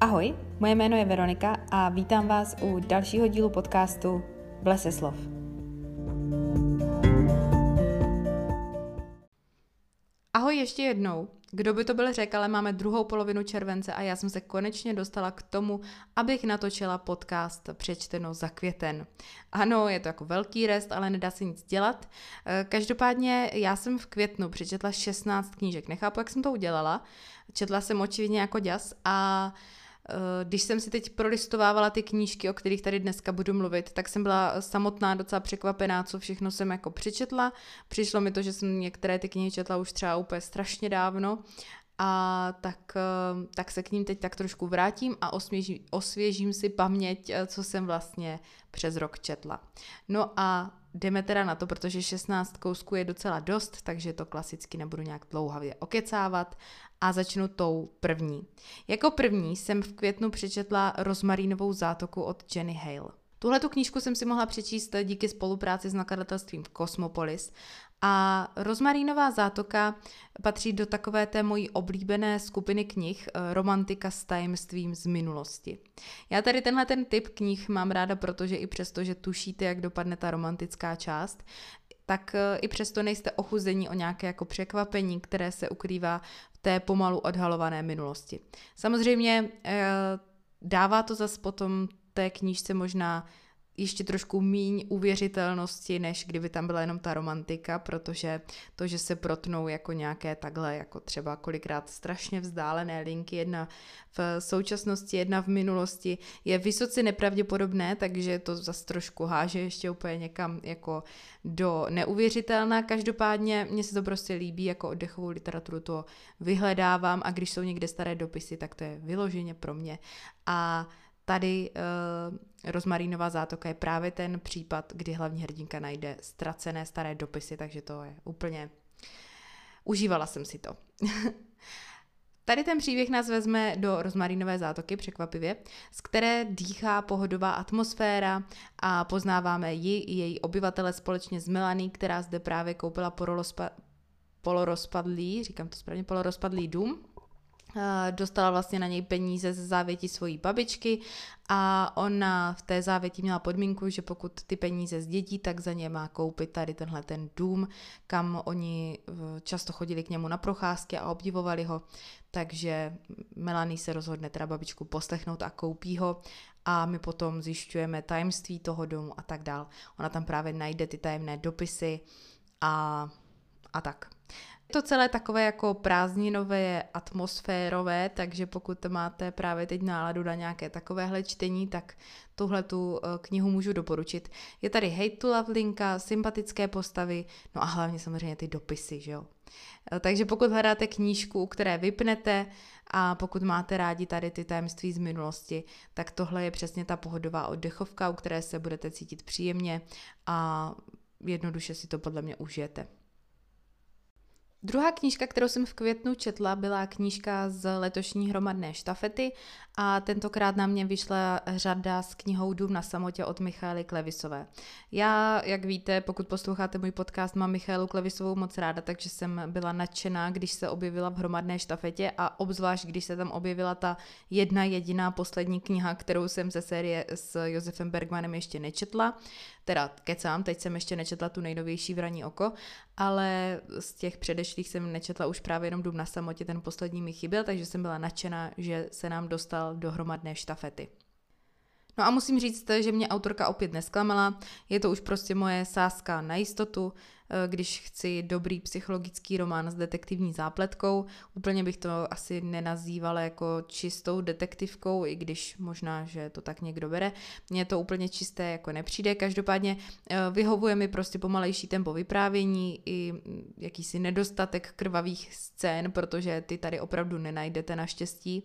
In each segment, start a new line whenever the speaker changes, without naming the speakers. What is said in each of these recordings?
Ahoj, moje jméno je Veronika a vítám vás u dalšího dílu podcastu Blese slov. Ahoj ještě jednou. Kdo by to byl řekl, ale máme druhou polovinu července a já jsem se konečně dostala k tomu, abych natočila podcast Přečteno za květen. Ano, je to jako velký rest, ale nedá se nic dělat. Eh, každopádně já jsem v květnu přečetla 16 knížek. Nechápu, jak jsem to udělala. Četla jsem očividně jako děs a Eh, když jsem si teď prolistovávala ty knížky, o kterých tady dneska budu mluvit, tak jsem byla samotná docela překvapená, co všechno jsem jako přečetla. Přišlo mi to, že jsem některé ty knihy četla už třeba úplně strašně dávno a tak, eh, tak se k ním teď tak trošku vrátím a osvěžím, osvěžím si paměť, eh, co jsem vlastně přes rok četla. No a jdeme teda na to, protože 16 kousků je docela dost, takže to klasicky nebudu nějak dlouhavě okecávat a začnu tou první. Jako první jsem v květnu přečetla Rozmarínovou zátoku od Jenny Hale. Tuhle tu knížku jsem si mohla přečíst díky spolupráci s nakladatelstvím Cosmopolis a Rozmarínová zátoka patří do takové té mojí oblíbené skupiny knih eh, Romantika s tajemstvím z minulosti. Já tady tenhle ten typ knih mám ráda, protože i přesto, že tušíte, jak dopadne ta romantická část, tak eh, i přesto nejste ochuzení o nějaké jako překvapení, které se ukrývá v té pomalu odhalované minulosti. Samozřejmě eh, dává to zas potom té knížce možná ještě trošku míň uvěřitelnosti, než kdyby tam byla jenom ta romantika, protože to, že se protnou jako nějaké takhle, jako třeba kolikrát strašně vzdálené linky, jedna v současnosti, jedna v minulosti, je vysoce nepravděpodobné, takže to zase trošku háže ještě úplně někam jako do neuvěřitelná. Každopádně mně se to prostě líbí, jako oddechovou literaturu to vyhledávám a když jsou někde staré dopisy, tak to je vyloženě pro mě. A tady uh, Rozmarínová zátoka je právě ten případ, kdy hlavní hrdinka najde ztracené staré dopisy, takže to je úplně... Užívala jsem si to. Tady ten příběh nás vezme do rozmarínové zátoky, překvapivě, z které dýchá pohodová atmosféra a poznáváme ji i její obyvatele společně s Melanie, která zde právě koupila polorozpadlý, říkám to správně, polorozpadlý dům Eh, dostala vlastně na něj peníze ze závěti svojí babičky a ona v té závěti měla podmínku, že pokud ty peníze zdědí, tak za ně má koupit tady tenhle ten dům, kam oni eh, často chodili k němu na procházky a obdivovali ho, takže Melanie se rozhodne teda babičku poslechnout a koupí ho a my potom zjišťujeme tajemství toho domu a tak dál. Ona tam právě najde ty tajemné dopisy a, a tak. To celé takové jako prázdninové, atmosférové, takže pokud máte právě teď náladu na nějaké takovéhle čtení, tak tuhle tu eh, knihu můžu doporučit. Je tady hate to love linka, sympatické postavy, no a hlavně samozřejmě ty dopisy, že jo. Eh, takže pokud hledáte knížku, které vypnete a pokud máte rádi tady ty tajemství z minulosti, tak tohle je přesně ta pohodová oddechovka, u které se budete cítit příjemně a jednoduše si to podle mě užijete. Druhá knížka, kterou jsem v květnu četla, byla knížka z letošní hromadné štafety a tentokrát na mě vyšla řada s knihou Dům na samotě od Michály Klevisové. Já, jak víte, pokud posloucháte můj podcast, mám Michálu Klevisovou moc ráda, takže jsem byla nadšená, když se objevila v hromadné štafetě a obzvlášť, když se tam objevila ta jedna jediná poslední kniha, kterou jsem ze série s Josefem Bergmanem ještě nečetla. Teda kecám, teď jsem ještě nečetla tu nejnovější Vraní oko, ale z těch předešlých jsem nečetla už právě jenom Dům na samotě, ten poslední mi chyběl, takže jsem byla nadšená, že se nám dostal do hromadné štafety. No a musím říct, že mě autorka opět nesklamala, je to už prostě moje sázka na jistotu, když chci dobrý psychologický román s detektivní zápletkou. Úplně bych to asi nenazývala jako čistou detektivkou, i když možná, že to tak někdo bere. Mně to úplně čisté jako nepřijde. Každopádně eh, vyhovuje mi prostě pomalejší tempo vyprávění i mm, jakýsi nedostatek krvavých scén, protože ty tady opravdu nenajdete naštěstí.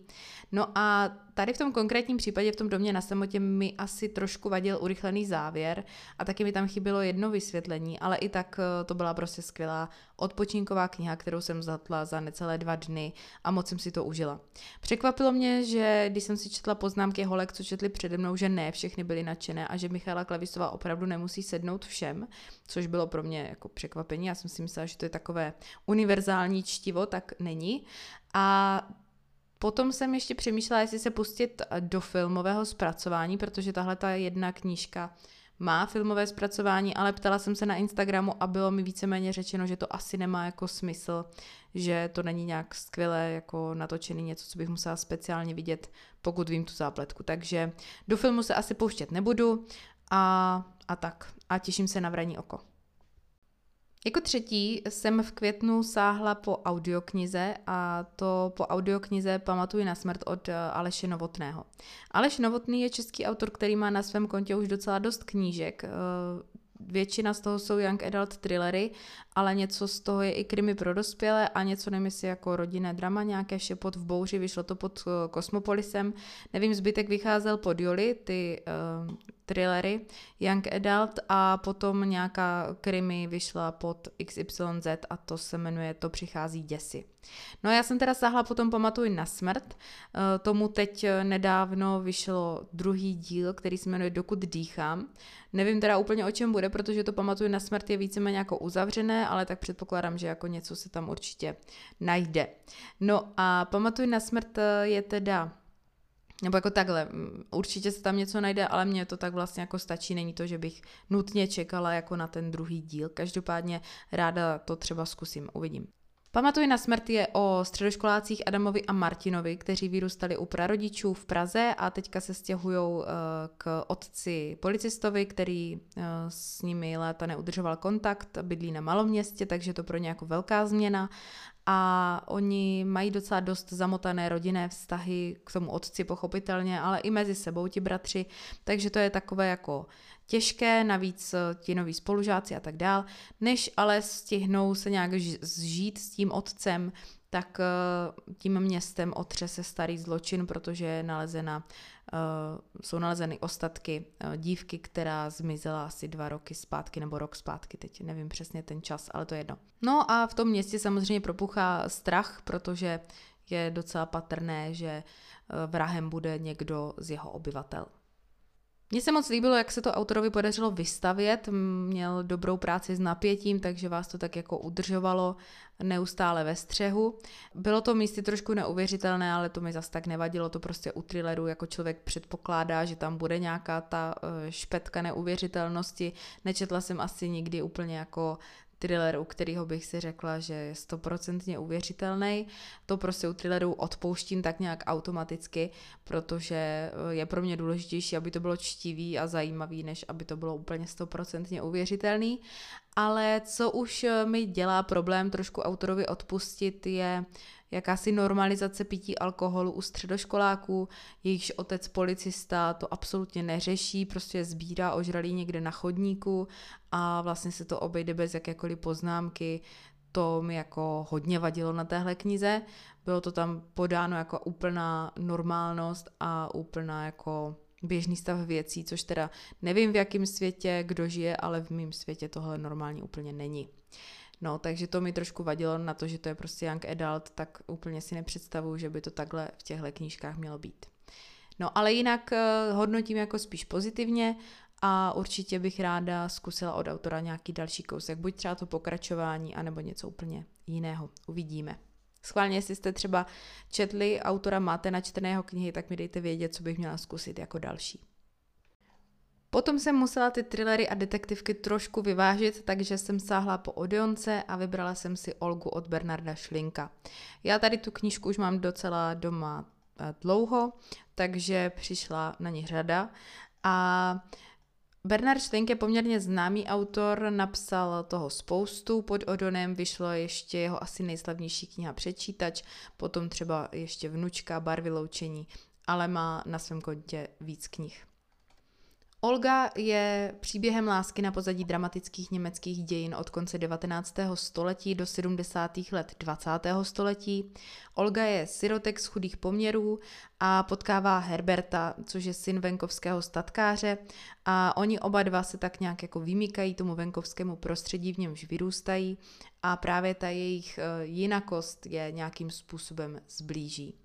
No a tady v tom konkrétním případě v tom domě na samotě mi asi trošku vadil urychlený závěr a taky mi tam chybělo jedno vysvětlení, ale i tak eh, to byla prostě skvělá odpočinková kniha, kterou jsem zatla za necelé dva dny a moc jsem si to užila. Překvapilo mě, že když jsem si četla poznámky holek, co četli přede mnou, že ne všechny byly nadšené a že Michála Klavisová opravdu nemusí sednout všem, což bylo pro mě jako překvapení. Já jsem si myslela, že to je takové univerzální čtivo, tak není. A potom jsem ještě přemýšlela, jestli se pustit do filmového zpracování, protože tahle ta jedna knížka má filmové zpracování, ale ptala jsem se na Instagramu a bylo mi víceméně řečeno, že to asi nemá jako smysl, že to není nějak skvěle jako natočený něco, co bych musela speciálně vidět, pokud vím tu zápletku. Takže do filmu se asi pouštět nebudu a, a tak. A těším se na vraní oko. Jako třetí jsem v květnu sáhla po audioknize a to po audioknize Pamatuji na smrt od eh, Aleše Novotného. Aleš Novotný je český autor, který má na svém kontě už docela dost knížek. Eh, většina z toho jsou young adult thrillery, ale něco z toho je i krimi pro dospělé a něco nevím, jestli jako rodinné drama, nějaké šepot v bouři, vyšlo to pod Kosmopolisem. Nevím, zbytek vycházel pod Joli, ty uh, thrillery young adult a potom nějaká krimi vyšla pod XYZ a to se jmenuje To přichází děsi. No já jsem teda sáhla potom Pamatuj na smrt, uh, tomu teď nedávno vyšlo druhý díl, který se jmenuje Dokud dýchám. Nevím teda úplně o čem bude, protože to Pamatuj na smrt je víceméně jako uzavřené, ale tak předpokládám, že jako něco se tam určitě najde. No a pamatuj na smrt eh, je teda nebo jako takhle, mm, určitě se tam něco najde, ale mně to tak vlastně jako stačí, není to, že bych nutně čekala jako na ten druhý díl. Každopádně ráda to třeba zkusím, uvidím. Pamatuj na smrt je o středoškolácích Adamovi a Martinovi, kteří vyrůstali u prarodičů v Praze a teďka se stěhují eh, k otci policistovi, který eh, s nimi léta neudržoval kontakt, bydlí na malom městě, takže to pro ně jako velká změna a oni mají docela dost zamotané rodinné vztahy k tomu otci pochopitelně, ale i mezi sebou ti bratři, takže to je takové jako těžké, navíc eh, ti noví spolužáci a tak dál, než ale stihnou se nějak zžít s tím otcem, tak eh, tím městem otře se starý zločin, protože je nalezena, jsou nalezeny ostatky dívky, která zmizela asi dva roky zpátky nebo rok zpátky, teď nevím přesně ten čas, ale to je jedno. No a v tom městě samozřejmě propuchá strach, protože je docela patrné, že vrahem bude někdo z jeho obyvatel. Mně se moc líbilo, jak se to autorovi podařilo vystavět, měl dobrou práci s napětím, takže vás to tak jako udržovalo neustále ve střehu. Bylo to místy trošku neuvěřitelné, ale to mi zas tak nevadilo, to prostě u thrilleru jako člověk předpokládá, že tam bude nějaká ta eh, špetka neuvěřitelnosti. Nečetla jsem asi nikdy úplně jako thriller, u kterého bych si řekla, že je stoprocentně uvěřitelný. To prostě u thrillerů odpouštím tak nějak automaticky, protože eh, je pro mě důležitější, aby to bylo čtivý a zajímavý, než aby to bylo úplně stoprocentně uvěřitelný. Ale co už eh, mi dělá problém trošku autorovi odpustit, je jakási normalizace pití alkoholu u středoškoláků, jejichž otec policista to absolutně neřeší, prostě sbírá ožralý někde na chodníku a vlastně se to obejde bez jakékoliv poznámky. To mi jako hodně vadilo na téhle knize. Bylo to tam podáno jako úplná normálnost a úplná jako běžný stav věcí, což teda nevím v jakém světě kdo žije, ale v mém světě tohle normální úplně není. No, takže to mi trošku vadilo na to, že to je prostě young adult, tak úplně si nepředstavuju, že by to takhle v těchto knížkách mělo být. No, ale jinak uh, hodnotím jako spíš pozitivně a určitě bych ráda zkusila od autora nějaký další kousek, buď třeba to pokračování, anebo něco úplně jiného. Uvidíme. Schválně, jestli jste třeba četli autora, máte načtené jeho knihy, tak mi dejte vědět, co bych měla zkusit jako další. Potom jsem musela ty thrillery a detektivky trošku vyvážit, takže jsem sáhla po Odeonce a vybrala jsem si Olgu od Bernarda Šlinka. Já tady tu knížku už mám docela doma eh, dlouho, takže přišla na ní řada a Bernard Šlink je poměrně známý autor, napsal toho spoustu, pod Odonem vyšlo ještě jeho asi nejslavnější kniha Přečítač, potom třeba ještě Vnučka, Barvy loučení, ale má na svém kontě víc knih. Olga je příběhem lásky na pozadí dramatických německých dějin od konce 19. století do 70. let 20. století. Olga je sirotek z chudých poměrů a potkává Herberta, což je syn venkovského statkáře a oni oba dva se tak nějak jako vymýkají tomu venkovskému prostředí, v němž vyrůstají a právě ta jejich eh, jinakost je nějakým způsobem zblíží.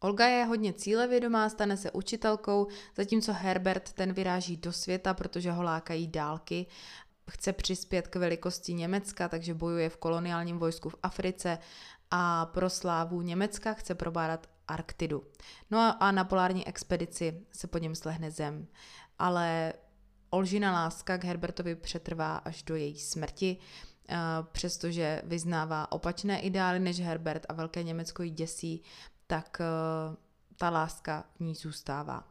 Olga je hodně cílevědomá, stane se učitelkou, zatímco Herbert ten vyráží do světa, protože ho lákají dálky. Chce přispět k velikosti Německa, takže bojuje v koloniálním vojsku v Africe a pro slávu Německa chce probádat Arktidu. No a, a na polární expedici se po něm slehne zem. Ale Olžina láska k Herbertovi přetrvá až do její smrti, eh, přestože vyznává opačné ideály než Herbert a Velké Německo jí děsí, tak eh, ta láska v ní zůstává.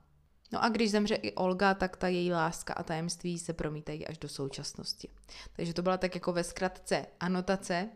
No a když zemře i Olga, tak ta její láska a tajemství se promítají až do současnosti. Takže to byla tak jako ve zkratce anotace.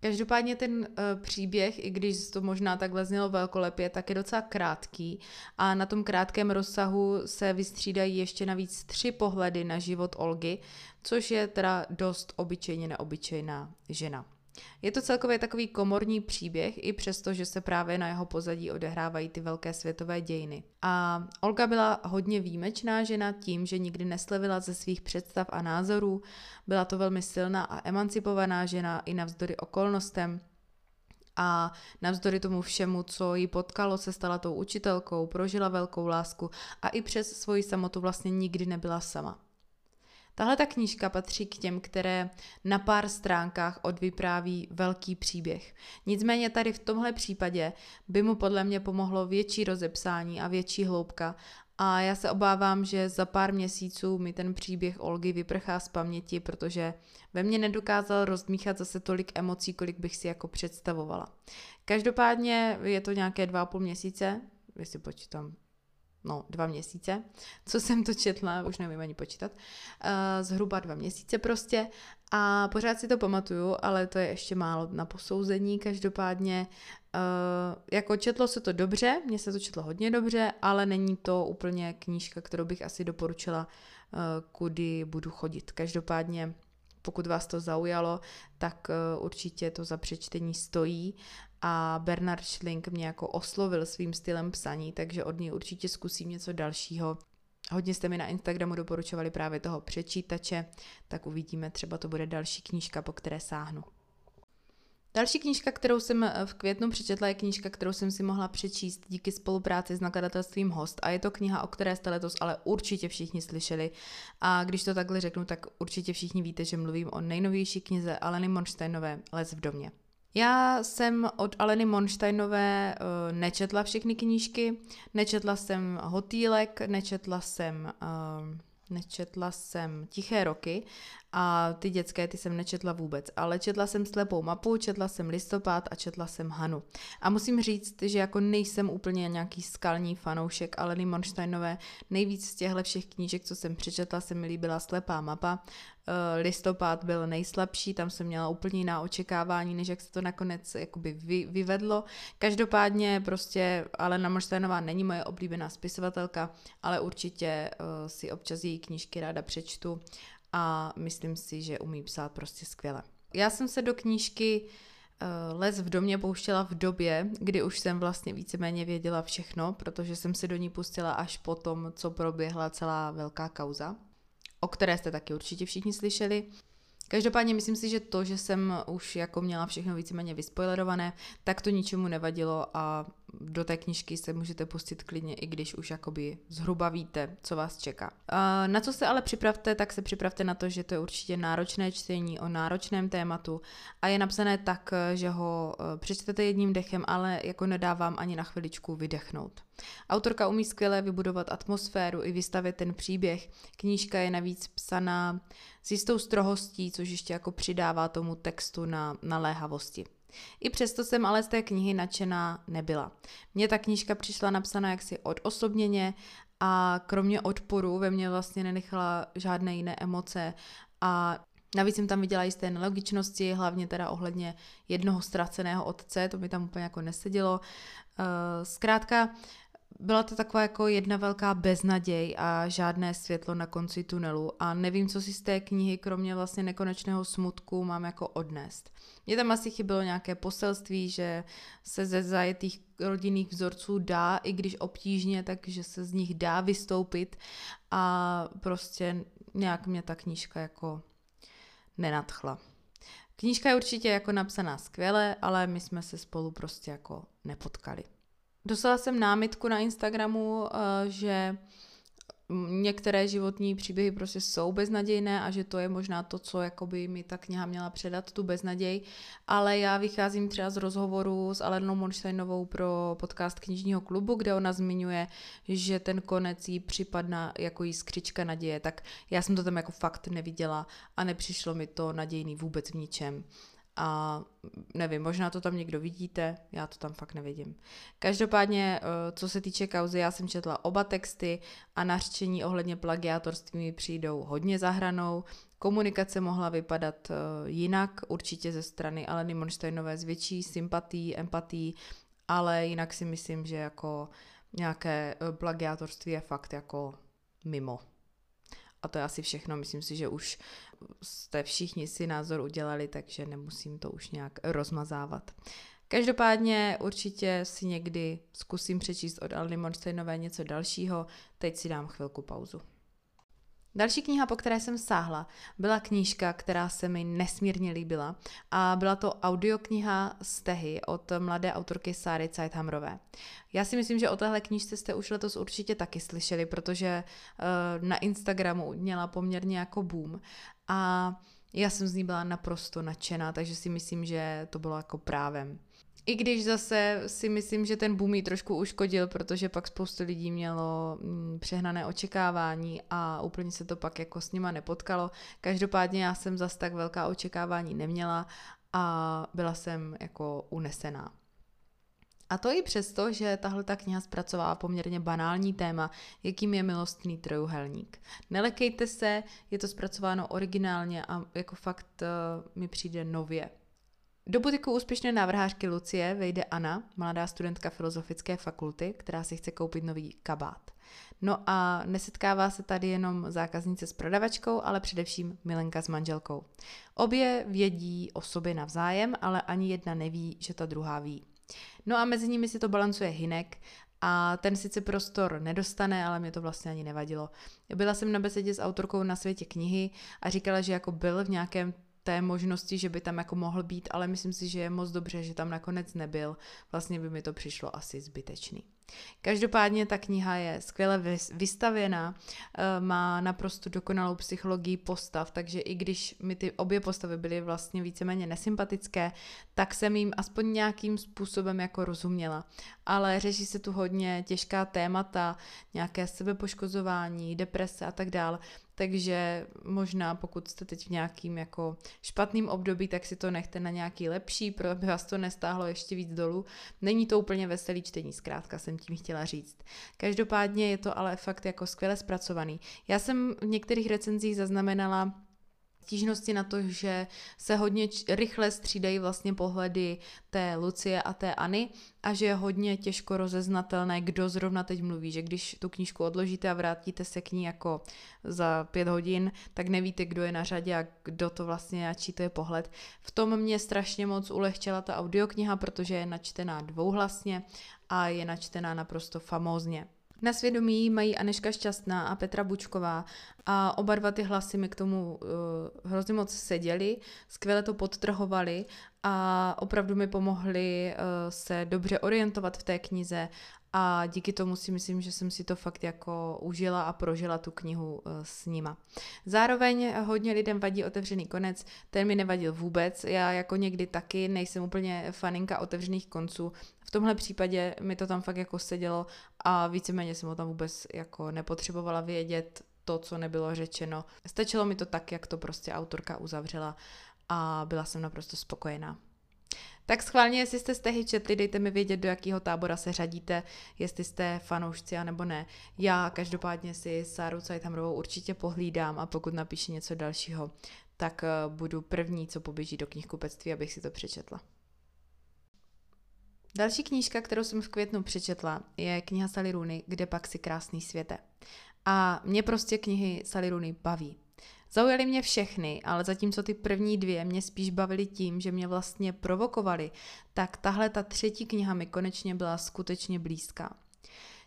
Každopádně ten uh, příběh, i když to možná takhle znělo velkolepě, tak je docela krátký a na tom krátkém rozsahu se vystřídají ještě navíc tři pohledy na život Olgy, což je teda dost obyčejně neobyčejná žena. Je to celkově takový komorní příběh, i přesto, že se právě na jeho pozadí odehrávají ty velké světové dějiny. A Olga byla hodně výjimečná žena tím, že nikdy neslevila ze svých představ a názorů, byla to velmi silná a emancipovaná žena i navzdory okolnostem, a navzdory tomu všemu, co jí potkalo, se stala tou učitelkou, prožila velkou lásku a i přes svoji samotu vlastně nikdy nebyla sama. Tahle ta knížka patří k těm, které na pár stránkách odvypráví velký příběh. Nicméně tady v tomhle případě by mu podle mě pomohlo větší rozepsání a větší hloubka a já se obávám, že za pár měsíců mi ten příběh Olgy vyprchá z paměti, protože ve mně nedokázal rozdmíchat zase tolik emocí, kolik bych si jako představovala. Každopádně je to nějaké dva a půl měsíce, jestli počítám no, dva měsíce, co jsem to četla, už nevím ani počítat, uh, zhruba dva měsíce prostě. A pořád si to pamatuju, ale to je ještě málo na posouzení, každopádně uh, jako četlo se to dobře, mně se to četlo hodně dobře, ale není to úplně knížka, kterou bych asi doporučila, uh, kudy budu chodit. Každopádně pokud vás to zaujalo, tak určitě to za přečtení stojí a Bernard Schling mě jako oslovil svým stylem psaní, takže od něj určitě zkusím něco dalšího. Hodně jste mi na Instagramu doporučovali právě toho přečítače, tak uvidíme, třeba to bude další knížka, po které sáhnu. Další knížka, kterou jsem v květnu přečetla, je knížka, kterou jsem si mohla přečíst díky spolupráci s nakladatelstvím Host a je to kniha, o které jste letos ale určitě všichni slyšeli. A když to takhle řeknu, tak určitě všichni víte, že mluvím o nejnovější knize Aleny Monsteinové Les v domě. Já jsem od Aleny Monsteinové uh, nečetla všechny knížky, nečetla jsem Hotýlek, nečetla jsem, uh, nečetla jsem Tiché roky a ty dětské ty jsem nečetla vůbec, ale četla jsem Slepou mapu, četla jsem Listopad a četla jsem Hanu. A musím říct, že jako nejsem úplně nějaký skalní fanoušek Aleny Monsteinové, nejvíc z těchto všech knížek, co jsem přečetla, se mi líbila Slepá mapa, uh, Listopad byl nejslabší, tam jsem měla úplně jiná očekávání, než jak se to nakonec jakoby vy, vyvedlo. Každopádně prostě Alena Monsteinová není moje oblíbená spisovatelka, ale určitě uh, si občas její knížky ráda přečtu a myslím si, že umí psát prostě skvěle. Já jsem se do knížky uh, Les v domě pouštěla v době, kdy už jsem vlastně víceméně věděla všechno, protože jsem se do ní pustila až po tom, co proběhla celá velká kauza, o které jste taky určitě všichni slyšeli. Každopádně myslím si, že to, že jsem už jako měla všechno víceméně vyspoilerované, tak to ničemu nevadilo a do té knižky se můžete pustit klidně, i když už jakoby zhruba víte, co vás čeká. Na co se ale připravte, tak se připravte na to, že to je určitě náročné čtení o náročném tématu a je napsané tak, že ho e, přečtete jedním dechem, ale jako nedávám ani na chviličku vydechnout. Autorka umí skvěle vybudovat atmosféru i vystavit ten příběh. Knížka je navíc psaná s jistou strohostí, což ještě jako přidává tomu textu na naléhavosti. I přesto jsem ale z té knihy nadšená nebyla. Mně ta knížka přišla napsaná jaksi odosobněně a kromě odporu ve mně vlastně nenechala žádné jiné emoce a Navíc jsem tam viděla jisté nelogičnosti, hlavně teda ohledně jednoho ztraceného otce, to mi tam úplně jako nesedělo. Eh, zkrátka, byla to taková jako jedna velká beznaděj a žádné světlo na konci tunelu a nevím, co si z té knihy, kromě vlastně nekonečného smutku, mám jako odnést. Mně tam asi chybělo nějaké poselství, že se ze zajetých rodinných vzorců dá, i když obtížně, takže se z nich dá vystoupit a prostě nějak mě ta knížka jako nenadchla. Knížka je určitě jako napsaná skvěle, ale my jsme se spolu prostě jako nepotkali. Dostala jsem námitku na Instagramu, eh, že některé životní příběhy prostě jsou beznadějné a že to je možná to, co jakoby mi ta kniha měla předat, tu beznaděj, ale já vycházím třeba z rozhovoru s Alenou Monsteinovou pro podcast knižního klubu, kde ona zmiňuje, že ten konec jí připadná jako jí skřička naděje, tak já jsem to tam jako fakt neviděla a nepřišlo mi to nadějný vůbec v ničem. A nevím, možná to tam někdo vidíte, já to tam fakt nevidím. Každopádně, eh, co se týče kauzy, já jsem četla oba texty a nařčení ohledně plagiátorství mi přijdou hodně zahranou. Komunikace mohla vypadat eh, jinak, určitě ze strany Aleny Monsteinové s větší sympatí, empatí, ale jinak si myslím, že jako nějaké eh, plagiátorství je fakt jako mimo. A to je asi všechno. Myslím si, že už jste všichni si názor udělali, takže nemusím to už nějak rozmazávat. Každopádně určitě si někdy zkusím přečíst od Alny Monsteinové něco dalšího, teď si dám chvilku pauzu. Další kniha, po které jsem sáhla, byla knížka, která se mi nesmírně líbila a byla to audiokniha Stehy od mladé autorky Sáry Zeithamrové. Já si myslím, že o téhle knížce jste už letos určitě taky slyšeli, protože uh, na Instagramu měla poměrně jako boom a já jsem z ní byla naprosto nadšená, takže si myslím, že to bylo jako právem. I když zase si myslím, že ten boom jí trošku uškodil, protože pak spoustu lidí mělo mm, přehnané očekávání a úplně se to pak jako s nima nepotkalo. Každopádně já jsem zase tak velká očekávání neměla a byla jsem jako unesená. A to i přesto, že tahle ta kniha zpracovává poměrně banální téma, jakým je milostný trojuhelník. Nelekejte se, je to zpracováno originálně a jako fakt uh, mi přijde nově. Do butiku úspěšné návrhářky Lucie vejde Anna, mladá studentka filozofické fakulty, která si chce koupit nový kabát. No a nesetkává se tady jenom zákaznice s prodavačkou, ale především Milenka s manželkou. Obě vědí o sobě navzájem, ale ani jedna neví, že ta druhá ví. No a mezi nimi si to balancuje Hinek a ten sice prostor nedostane, ale mě to vlastně ani nevadilo. Byla jsem na besedě s autorkou na světě knihy a říkala, že jako byl v nějakém té možnosti, že by tam jako mohl být, ale myslím si, že je moc dobře, že tam nakonec nebyl. Vlastně by mi to přišlo asi zbytečný. Každopádně ta kniha je skvěle vystavěná, eh, má naprosto dokonalou psychologii postav, takže i když mi ty obě postavy byly vlastně víceméně nesympatické, tak jsem jim aspoň nějakým způsobem jako rozuměla. Ale řeší se tu hodně těžká témata, nějaké sebepoškozování, deprese a tak dále. Takže možná pokud jste teď v nějakým jako špatným období, tak si to nechte na nějaký lepší, pro aby vás to nestáhlo ještě víc dolů. Není to úplně veselý čtení, zkrátka jsem tím chtěla říct. Každopádně je to ale fakt jako skvěle zpracovaný. Já jsem v některých recenzích zaznamenala stížnosti na to, že se hodně rychle střídají vlastně pohledy té Lucie a téAny a že je hodně těžko rozeznatelné, kdo zrovna teď mluví, že když tu knížku odložíte a vrátíte se k ní jako za pět hodin, tak nevíte, kdo je na řadě a kdo to vlastně a čí to je pohled. V tom mě strašně moc ulehčila ta audiokniha, protože je načtená dvouhlasně a je načtená naprosto famózně. Na svědomí mají Aneška Šťastná a Petra Bučková a oba dva ty hlasy mi k tomu uh, hrozně moc seděly, skvěle to podtrhovali a opravdu mi pomohli uh, se dobře orientovat v té knize a díky tomu si myslím, že jsem si to fakt jako užila a prožila tu knihu uh, s nima. Zároveň hodně lidem vadí otevřený konec, ten mi nevadil vůbec, já jako někdy taky nejsem úplně faninka otevřených konců, v tomhle případě mi to tam fakt jako sedělo a víceméně jsem ho tam vůbec jako nepotřebovala vědět to, co nebylo řečeno. Stačilo mi to tak, jak to prostě autorka uzavřela a byla jsem naprosto spokojená. Tak schválně, jestli jste stehy četli, dejte mi vědět, do jakého tábora se řadíte, jestli jste fanoušci a nebo ne. Já každopádně si Sáru Cajtamrovou určitě pohlídám a pokud napíše něco dalšího, tak eh, budu první, co poběží do knihkupectví, abych si to přečetla. Další knížka, kterou jsem v květnu přečetla, je kniha Sally Rooney, Kde pak si krásný světe. A mě prostě knihy Sally Rooney baví. Zaujaly mě všechny, ale zatímco ty první dvě mě spíš bavily tím, že mě vlastně provokovaly, tak tahle ta třetí kniha mi konečně byla skutečně blízká.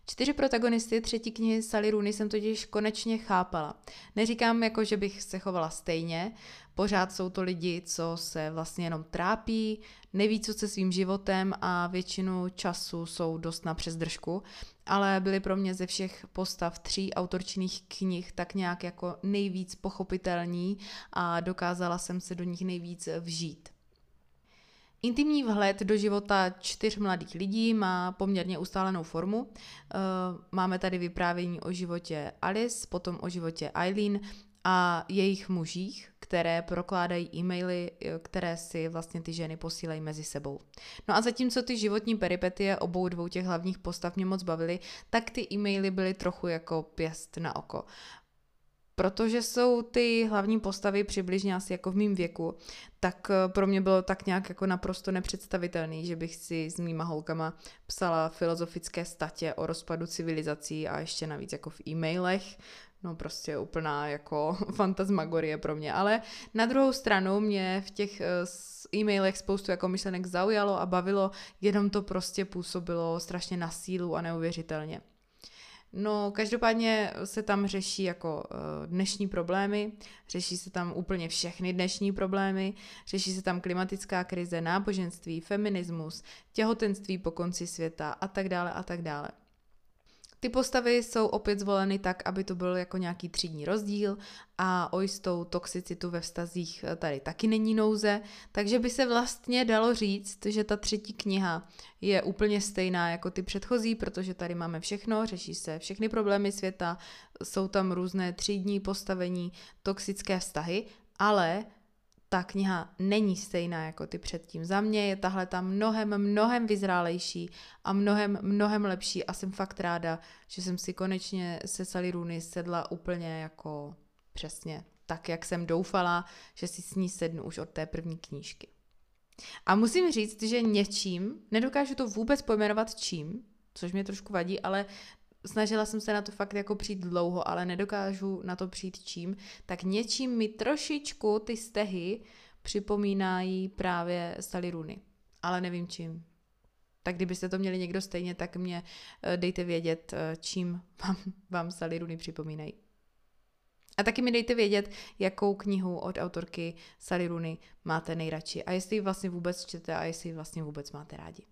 Čtyři protagonisty třetí knihy Sally Rooney jsem totiž konečně chápala. Neříkám jako, že bych se chovala stejně, pořád jsou to lidi, co se vlastně jenom trápí, neví co se svým životem a většinu času jsou dost na přezdržku, ale byly pro mě ze všech postav tří autorčných knih tak nějak jako nejvíc pochopitelní a dokázala jsem se do nich nejvíc vžít. Intimní vhled do života čtyř mladých lidí má poměrně ustálenou formu. Eh, máme tady vyprávění o životě Alice, potom o životě Eileen a jejich mužích, které prokládají e-maily, eh, které si vlastně ty ženy posílají mezi sebou. No a zatímco ty životní peripetie obou dvou těch hlavních postav mě moc bavily, tak ty e-maily byly trochu jako pěst na oko protože jsou ty hlavní postavy přibližně asi jako v mým věku, tak eh, pro mě bylo tak nějak jako naprosto nepředstavitelný, že bych si s mýma holkama psala filozofické statě o rozpadu civilizací a ještě navíc jako v e-mailech, no prostě úplná jako fantasmagorie pro mě, ale na druhou stranu mě v těch eh, e-mailech spoustu jako myšlenek zaujalo a bavilo, jenom to prostě působilo strašně na sílu a neuvěřitelně. No, každopádně se tam řeší jako uh, dnešní problémy, řeší se tam úplně všechny dnešní problémy, řeší se tam klimatická krize, náboženství, feminismus, těhotenství po konci světa a tak dále a tak dále. Ty postavy jsou opět zvoleny tak, aby to byl jako nějaký třídní rozdíl a o jistou toxicitu ve vztazích eh, tady taky není nouze, takže by se vlastně dalo říct, že ta třetí kniha je úplně stejná jako ty předchozí, protože tady máme všechno, řeší se všechny problémy světa, jsou tam různé třídní postavení, toxické vztahy, ale ta kniha není stejná jako ty předtím. Za mě je tahle tam mnohem, mnohem vyzrálejší a mnohem, mnohem lepší a jsem fakt ráda, že jsem si konečně se Sally Rooney sedla úplně jako přesně tak, jak jsem doufala, že si s ní sednu už od té první knížky. A musím říct, že něčím, nedokážu to vůbec pojmenovat čím, což mě trošku vadí, ale snažila jsem se na to fakt jako přijít dlouho, ale nedokážu na to přijít čím, tak něčím mi trošičku ty stehy připomínají právě Rooney. Ale nevím čím. Tak kdybyste to měli někdo stejně, tak mě eh, dejte vědět, eh, čím vám, vám Rooney připomínají. A taky mi dejte vědět, jakou knihu od autorky Sally Rooney máte nejradši a jestli ji vlastně vůbec čtete a jestli ji vlastně vůbec máte rádi.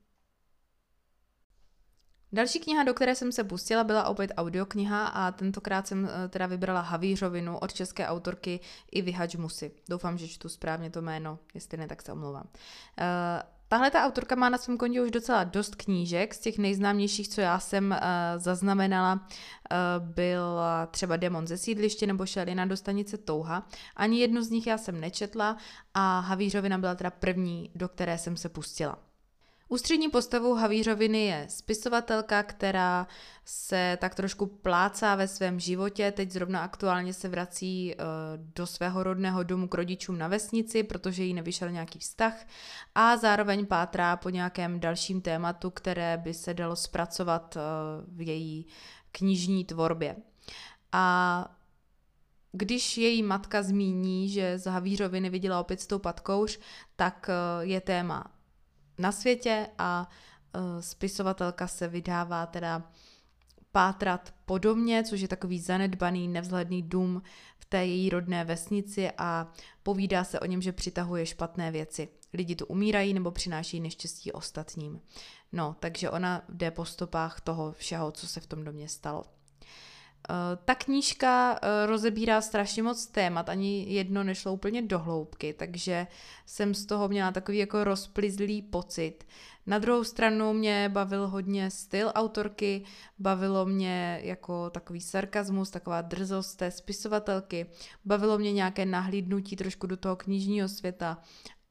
Další kniha, do které jsem se pustila, byla opět audiokniha a tentokrát jsem eh, teda vybrala Havířovinu od české autorky Ivy Hadžmusy. Doufám, že čtu správně to jméno, jestli ne, tak se omlouvám. Uh, Tahle ta autorka má na svém kontě už docela dost knížek, z těch nejznámějších, co já jsem uh, zaznamenala, uh, byl třeba Demon ze sídliště nebo Šelina do stanice Touha. Ani jednu z nich já jsem nečetla a Havířovina byla teda první, do které jsem se pustila. Ústřední postavou Havířoviny je spisovatelka, která se tak trošku plácá ve svém životě, teď zrovna aktuálně se vrací uh, do svého rodného domu k rodičům na vesnici, protože jí nevyšel nějaký vztah a zároveň pátrá po nějakém dalším tématu, které by se dalo zpracovat uh, v její knižní tvorbě. A když její matka zmíní, že z Havířoviny viděla opět s tou patkouř, tak uh, je téma na světě a uh, spisovatelka se vydává teda pátrat podobně, což je takový zanedbaný, nevzhledný dům v té její rodné vesnici a povídá se o něm, že přitahuje špatné věci. Lidi tu umírají nebo přináší neštěstí ostatním. No, takže ona jde po stopách toho všeho, co se v tom domě stalo. Eh, ta knížka eh, rozebírá strašně moc témat, ani jedno nešlo úplně do hloubky, takže jsem z toho měla takový jako rozplizlý pocit. Na druhou stranu mě bavil hodně styl autorky, bavilo mě jako takový sarkazmus, taková drzost té spisovatelky, bavilo mě nějaké nahlídnutí trošku do toho knižního světa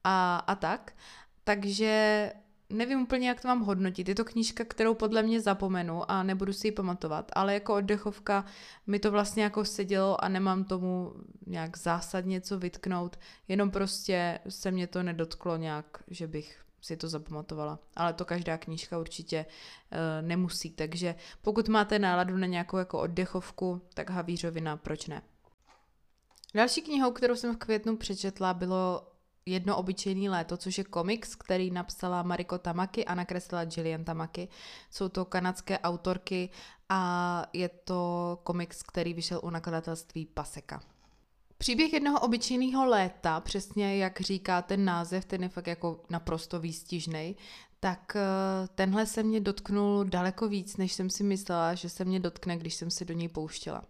a, a tak. Takže nevím úplně, jak to mám hodnotit. Je to knížka, kterou podle mě zapomenu a nebudu si ji pamatovat, ale jako oddechovka mi to vlastně jako sedělo a nemám tomu nějak zásadně co vytknout, jenom prostě se mě to nedotklo nějak, že bych si to zapamatovala. Ale to každá knížka určitě uh, nemusí, takže pokud máte náladu na nějakou jako oddechovku, tak Havířovina, proč ne? Další knihou, kterou jsem v květnu přečetla, bylo Jedno obyčejný léto, což je komiks, který napsala Mariko Tamaki a nakreslila Gillian Tamaki. Jsou to kanadské autorky a je to komiks, který vyšel u nakladatelství Paseka. Příběh jednoho obyčejného léta, přesně jak říká ten název, ten je fakt jako naprosto výstižný, tak eh, tenhle se mě dotknul daleko víc, než jsem si myslela, že se mě dotkne, když jsem se do něj pouštěla.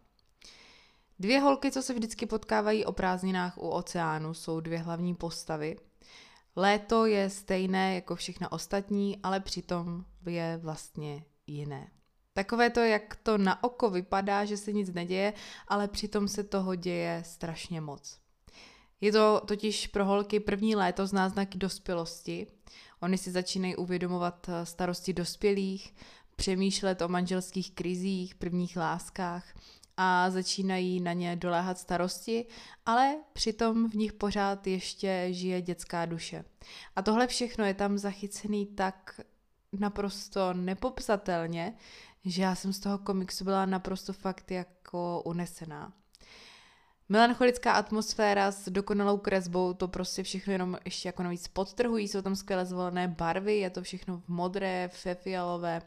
Dvě holky, co se vždycky potkávají o prázdninách u oceánu, jsou dvě hlavní postavy. Léto je stejné jako všechna ostatní, ale přitom je vlastně jiné. Takové to, jak to na oko vypadá, že se nic neděje, ale přitom se toho děje strašně moc. Je to totiž pro holky první léto z náznaky dospělosti. Oni si začínají uvědomovat eh, starosti dospělých, přemýšlet o manželských krizích, prvních láskách a začínají na ně doléhat starosti, ale přitom v nich pořád ještě žije dětská duše. A tohle všechno je tam zachycený tak naprosto nepopsatelně, že já jsem z toho komiksu byla naprosto fakt jako unesená. Melancholická atmosféra s dokonalou kresbou, to prostě všechno jenom ještě jako navíc podtrhují, jsou tam skvěle zvolené barvy, je to všechno v modré, ve fialové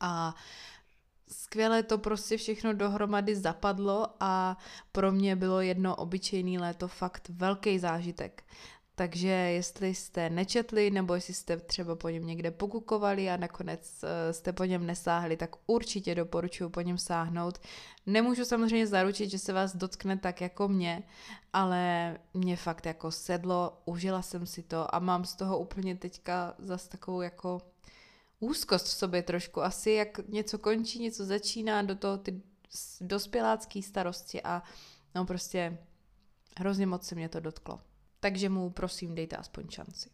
a skvěle to prostě všechno dohromady zapadlo a pro mě bylo jedno obyčejný léto fakt velký zážitek. Takže jestli jste nečetli, nebo jestli jste třeba po něm někde pokukovali a nakonec eh, jste po něm nesáhli, tak určitě doporučuji po něm sáhnout. Nemůžu samozřejmě zaručit, že se vás dotkne tak jako mě, ale mě fakt jako sedlo, užila jsem si to a mám z toho úplně teďka zase takovou jako úzkost v sobě trošku. Asi jak něco končí, něco začíná, do toho ty dospělácký starosti a no prostě hrozně moc se mě to dotklo takže mu prosím dejte aspoň šanci.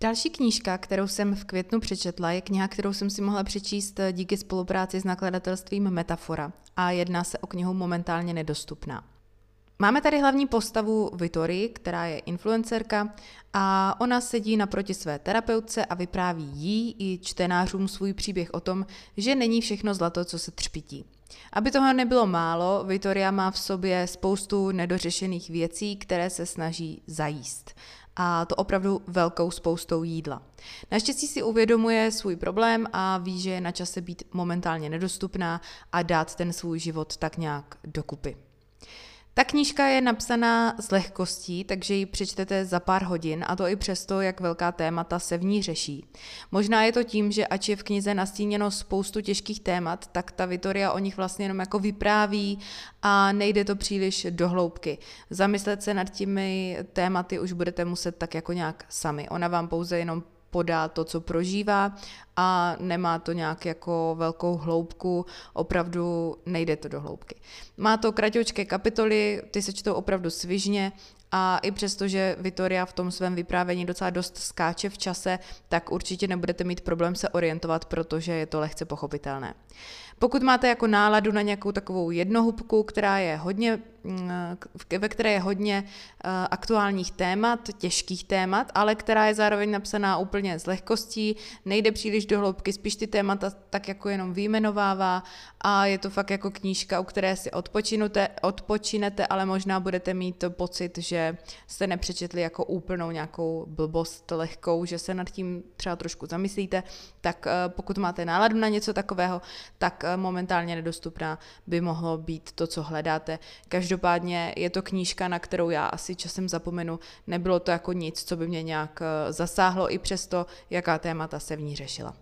Další knížka, kterou jsem v květnu přečetla, je kniha, kterou jsem si mohla přečíst díky spolupráci s nakladatelstvím Metafora a jedná se o knihu momentálně nedostupná. Máme tady hlavní postavu Vitorii, která je influencerka a ona sedí naproti své terapeutce a vypráví jí i čtenářům svůj příběh o tom, že není všechno zlato, co se třpití. Aby toho nebylo málo, Victoria má v sobě spoustu nedořešených věcí, které se snaží zajíst. A to opravdu velkou spoustou jídla. Naštěstí si uvědomuje svůj problém a ví, že je na čase být momentálně nedostupná a dát ten svůj život tak nějak dokupy. Ta knížka je napsaná s lehkostí, takže ji přečtete za pár hodin a to i přesto, jak velká témata se v ní řeší. Možná je to tím, že ač je v knize nastíněno spoustu těžkých témat, tak ta Vitoria o nich vlastně jenom jako vypráví a nejde to příliš do hloubky. Zamyslet se nad těmi tématy už budete muset tak jako nějak sami. Ona vám pouze jenom podá to, co prožívá a nemá to nějak jako velkou hloubku, opravdu nejde to do hloubky. Má to kratoučké kapitoly, ty se čtou opravdu svižně a i přesto, že Vitoria v tom svém vyprávění docela dost skáče v čase, tak určitě nebudete mít problém se orientovat, protože je to lehce pochopitelné. Pokud máte jako náladu na nějakou takovou jednohubku, která je hodně, ve které je hodně eh, aktuálních témat, těžkých témat, ale která je zároveň napsaná úplně s lehkostí, nejde příliš do hloubky, spíš ty témata tak jako jenom vyjmenovává a je to fakt jako knížka, u které si odpočinete, ale možná budete mít pocit, že jste nepřečetli jako úplnou nějakou blbost lehkou, že se nad tím třeba trošku zamyslíte, tak eh, pokud máte náladu na něco takového, tak eh, momentálně nedostupná by mohlo být to, co hledáte. Každopádně je to knížka, na kterou já asi časem zapomenu. Nebylo to jako nic, co by mě nějak eh, zasáhlo, i přesto, jaká témata se v ní řešila.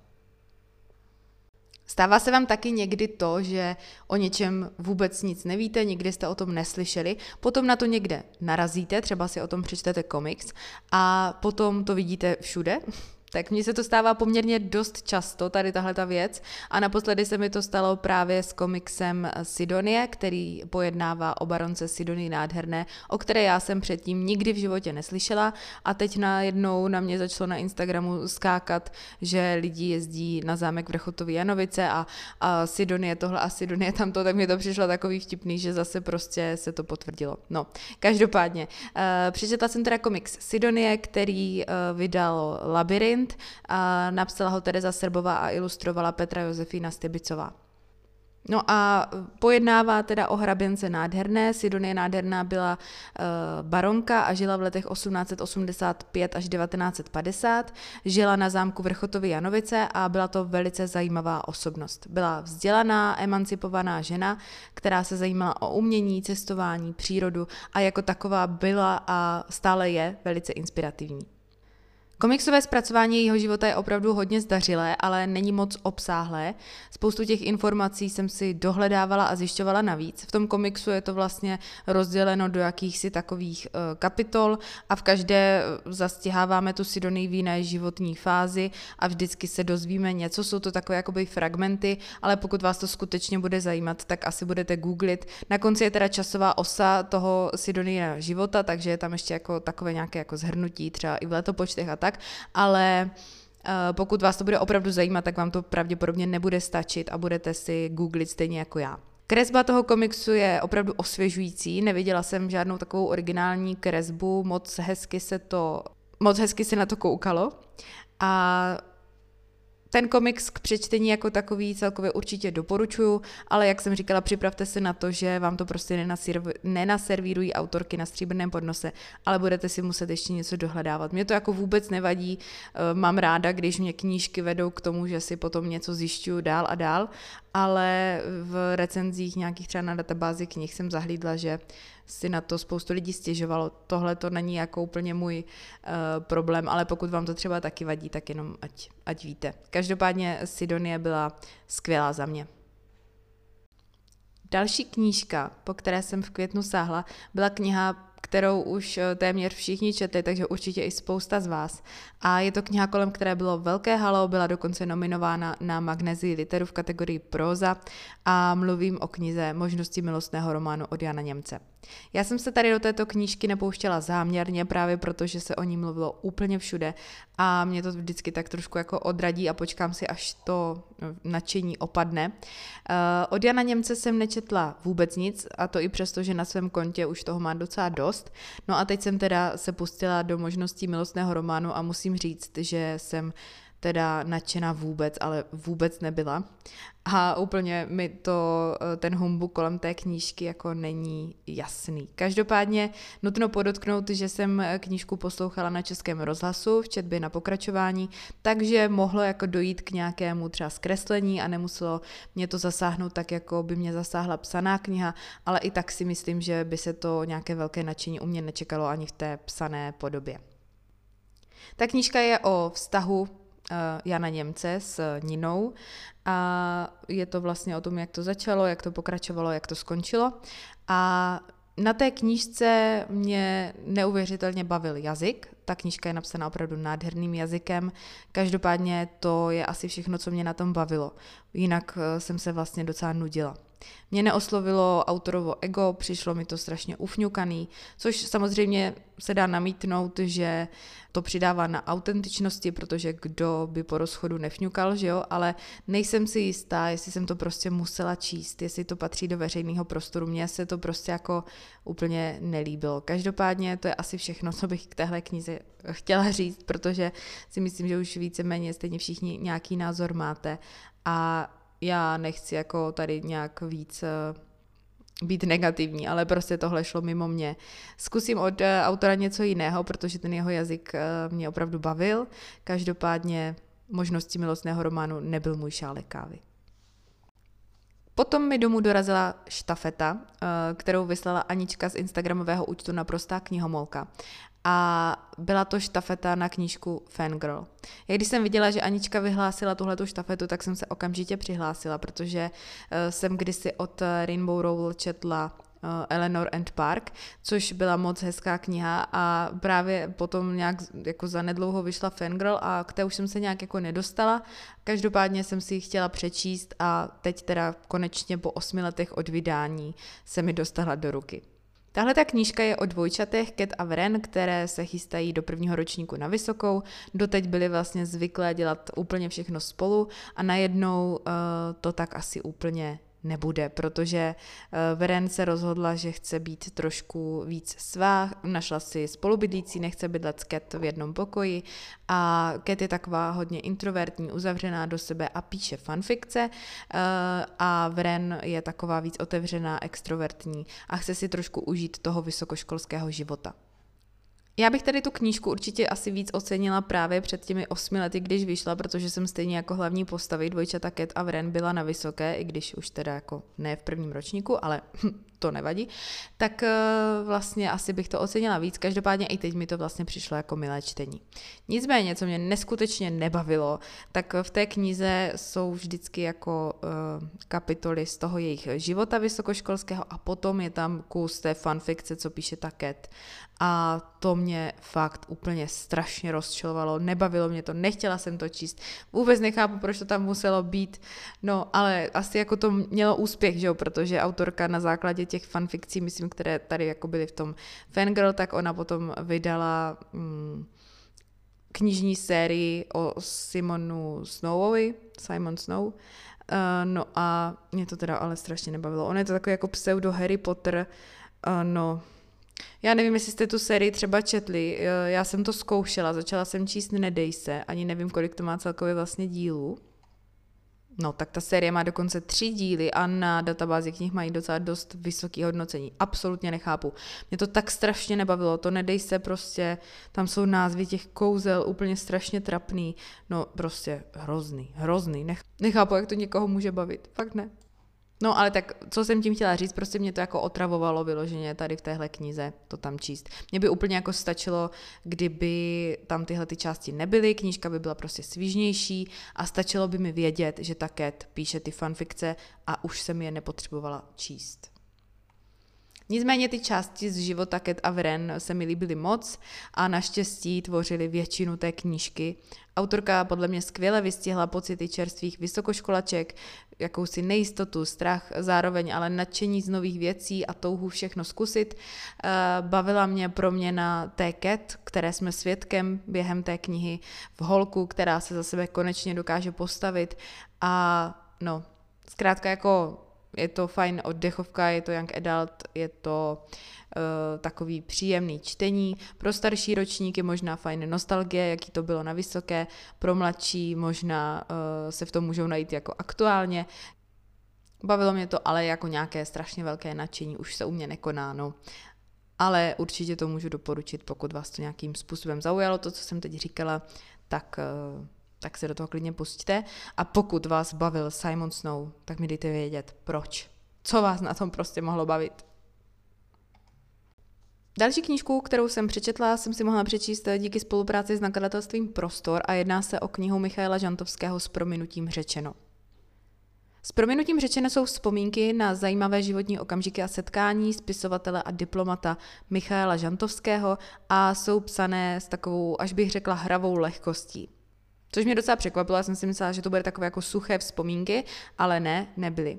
Stává se vám taky někdy to, že o něčem vůbec nic nevíte, nikdy jste o tom neslyšeli, potom na to někde narazíte, třeba si o tom přečtete komiks a potom to vidíte všude, tak mně se to stává poměrně dost často, tady tahle ta věc. A naposledy se mi to stalo právě s komiksem Sidonie, který pojednává o baronce Sidonii nádherné, o které já jsem předtím nikdy v životě neslyšela. A teď najednou na mě začalo na Instagramu skákat, že lidi jezdí na zámek Vrchotový Janovice a, a Sidonie tohle a Sidonie tamto, tak mi to přišlo takový vtipný, že zase prostě se to potvrdilo. No, každopádně. Uh, přečetla jsem teda komiks Sidonie, který uh, vydal Labyrint, a napsala ho Tereza Srbová a ilustrovala Petra Josefína Stybicová. No a pojednává teda o hraběnce nádherné. Sidonie nádherná byla uh, baronka a žila v letech 1885 až 1950. Žila na zámku Vrchotovy Janovice a byla to velice zajímavá osobnost. Byla vzdělaná, emancipovaná žena, která se zajímala o umění, cestování, přírodu a jako taková byla a stále je velice inspirativní. Komiksové zpracování jejího života je opravdu hodně zdařilé, ale není moc obsáhlé. Spoustu těch informací jsem si dohledávala a zjišťovala navíc. V tom komiksu je to vlastně rozděleno do jakýchsi takových uh, kapitol a v každé eh, zastiháváme tu Sidonii v jiné životní fázi a vždycky se dozvíme něco. Jsou to takové jakoby fragmenty, ale pokud vás to skutečně bude zajímat, tak asi budete googlit. Na konci je teda časová osa toho Sidonie života, takže je tam ještě jako takové nějaké jako zhrnutí, třeba i v letopočtech a tak tak, ale eh, pokud vás to bude opravdu zajímat, tak vám to pravděpodobně nebude stačit a budete si googlit stejně jako já. Kresba toho komiksu je opravdu osvěžující, neviděla jsem žádnou takovou originální kresbu, moc hezky se to, moc hezky se na to koukalo. A ten komiks k přečtení jako takový celkově určitě doporučuju, ale jak jsem říkala, připravte se na to, že vám to prostě nenaservírují autorky na stříbrném podnose, ale budete si muset ještě něco dohledávat. Mě to jako vůbec nevadí, eh, mám ráda, když mě knížky vedou k tomu, že si potom něco zjišťuju dál a dál, ale v recenzích nějakých třeba na databázi knih jsem zahlídla, že si na to spoustu lidí stěžovalo. Tohle to není jako úplně můj uh, problém, ale pokud vám to třeba taky vadí, tak jenom ať, ať víte. Každopádně Sidonie byla skvělá za mě. Další knížka, po které jsem v květnu sáhla, byla kniha kterou už eh, téměř všichni četli, takže určitě i spousta z vás. A je to kniha, kolem které bylo velké halo, byla dokonce nominována na Magnezii literu v kategorii próza a mluvím o knize Možnosti milostného románu od Jana Němce. Já jsem se tady do této knížky nepouštěla záměrně právě proto, že se o ní mluvilo úplně všude a mě to vždycky tak trošku jako odradí a počkám si, až to no, nadšení opadne. Uh, od Jana Němce jsem nečetla vůbec nic a to i přesto, že na svém kontě už toho mám docela dost. No a teď jsem teda se pustila do možností milostného románu a musím říct, že jsem teda nadšená vůbec, ale vůbec nebyla. A úplně mi to, eh, ten humbu kolem té knížky jako není jasný. Každopádně nutno podotknout, že jsem knížku poslouchala na českém rozhlasu v četbě na pokračování, takže mohlo jako dojít k nějakému třeba zkreslení a nemuselo mě to zasáhnout tak, jako by mě zasáhla psaná kniha, ale i tak si myslím, že by se to nějaké velké nadšení u mě nečekalo ani v té psané podobě. Ta knížka je o vztahu Eh, Jana Němce s Ninou a je to vlastně o tom, jak to začalo, jak to pokračovalo, jak to skončilo. A na té knížce mě neuvěřitelně bavil jazyk. Ta knížka je napsaná opravdu nádherným jazykem. Každopádně to je asi všechno, co mě na tom bavilo. Jinak eh, jsem se vlastně docela nudila. Mě neoslovilo autorovo ego, přišlo mi to strašně ufňukaný, což samozřejmě se dá namítnout, že to přidává na autentičnosti, protože kdo by po rozchodu nefňukal, že jo, ale nejsem si jistá, jestli jsem to prostě musela číst, jestli to patří do veřejného prostoru, mně se to prostě jako úplně nelíbilo. Každopádně to je asi všechno, co bych k téhle knize chtěla říct, protože si myslím, že už víceméně stejně všichni nějaký názor máte. A já nechci jako tady nějak víc eh, být negativní, ale prostě tohle šlo mimo mě. Zkusím od eh, autora něco jiného, protože ten jeho jazyk eh, mě opravdu bavil. Každopádně možnosti milostného románu nebyl můj šálek kávy. Potom mi domů dorazila štafeta, kterou vyslala Anička z Instagramového účtu Naprostá knihomolka a byla to štafeta na knížku Fangirl. Já když jsem viděla, že Anička vyhlásila tuhletu štafetu, tak jsem se okamžitě přihlásila, protože uh, jsem kdysi od Rainbow Rowell četla uh, Eleanor and Park, což byla moc hezká kniha a právě potom nějak jako zanedlouho vyšla Fangirl a k té už jsem se nějak jako nedostala. Každopádně jsem si ji chtěla přečíst a teď teda konečně po osmi letech od vydání se mi dostala do ruky. Tahle ta knížka je o dvojčatech Cat a Vren, které se chystají do prvního ročníku na vysokou. Doteď byly vlastně zvyklé dělat úplně všechno spolu a najednou uh, to tak asi úplně nebude, protože eh, Veren se rozhodla, že chce být trošku víc svá, našla si spolubydlící, nechce bydlet s Kat v jednom pokoji a Kat je taková hodně introvertní, uzavřená do sebe a píše fanfikce eh, a Veren je taková víc otevřená, extrovertní a chce si trošku užít toho vysokoškolského života. Já bych tady tu knížku určitě asi víc ocenila právě před těmi osmi lety, když vyšla, protože jsem stejně jako hlavní postavy dvojčata Cat a Vren byla na vysoké, i když už teda jako ne v prvním ročníku, ale to nevadí, tak eh, vlastně asi bych to ocenila víc. Každopádně i teď mi to vlastně přišlo jako milé čtení. Nicméně, co mě neskutečně nebavilo, tak v té knize jsou vždycky jako uh, kapitoly z toho jejich života vysokoškolského a potom je tam kus té fanfikce, co píše ta Cat. A to mě fakt úplně strašně rozčilovalo, nebavilo mě to, nechtěla jsem to číst, vůbec nechápu, proč to tam muselo být, no ale asi jako to mělo úspěch, že jo, protože autorka na základě těch fanfikcí, myslím, které tady jako byly v tom Fangirl, tak ona potom vydala mm, knižní sérii o Simonu Snowovi, Simon Snow, uh, no a mě to teda ale strašně nebavilo. On je to takový jako pseudo Harry Potter, uh, no já nevím, jestli jste tu sérii třeba četli, eh, já jsem to zkoušela, začala jsem číst Nedej se, ani nevím, kolik to má celkově vlastně dílů. No, tak ta série má dokonce tři díly a na databázi knih mají docela dost vysoké hodnocení. Absolutně nechápu. Mě to tak strašně nebavilo, to nedej se prostě, tam jsou názvy těch kouzel úplně strašně trapný. No, prostě hrozný, hrozný. Nech, nechápu, jak to někoho může bavit. Fakt ne. No ale tak, co jsem tím chtěla říct, prostě mě to jako otravovalo vyloženě tady v téhle knize to tam číst. Mně by úplně jako stačilo, kdyby tam tyhle ty části nebyly, knížka by byla prostě svížnější a stačilo by mi vědět, že ta Cat píše ty fanfikce a už jsem je nepotřebovala číst. Nicméně ty části z života Cat a Vren se mi líbily moc a naštěstí tvořily většinu té knížky. Autorka podle mě skvěle vystihla pocity čerstvých vysokoškolaček, jakousi nejistotu, strach, zároveň ale nadšení z nových věcí a touhu všechno zkusit. Eh, bavila mě pro mě na té Cat, které jsme svědkem během té knihy v holku, která se za sebe konečně dokáže postavit a no, zkrátka jako je to fajn oddechovka, je to young adult, je to uh, takový příjemný čtení. Pro starší ročníky možná fajn nostalgie, jaký to bylo na vysoké, pro mladší možná uh, se v tom můžou najít jako aktuálně. Bavilo mě to, ale jako nějaké strašně velké nadšení už se u mě nekoná, no. Ale určitě to můžu doporučit, pokud vás to nějakým způsobem zaujalo, to, co jsem teď říkala, tak uh, tak se do toho klidně pustíte. A pokud vás bavil Simon Snow, tak mi dejte vědět, proč. Co vás na tom prostě mohlo bavit. Další knížku, kterou jsem přečetla, jsem si mohla přečíst díky spolupráci s nakladatelstvím Prostor a jedná se o knihu Michaela Žantovského s prominutím řečeno. S prominutím řečeno jsou vzpomínky na zajímavé životní okamžiky a setkání spisovatele a diplomata Michaela Žantovského a jsou psané s takovou, až bych řekla, hravou lehkostí. Což mě docela překvapilo, já jsem si myslela, že to bude takové jako suché vzpomínky, ale ne, nebyly.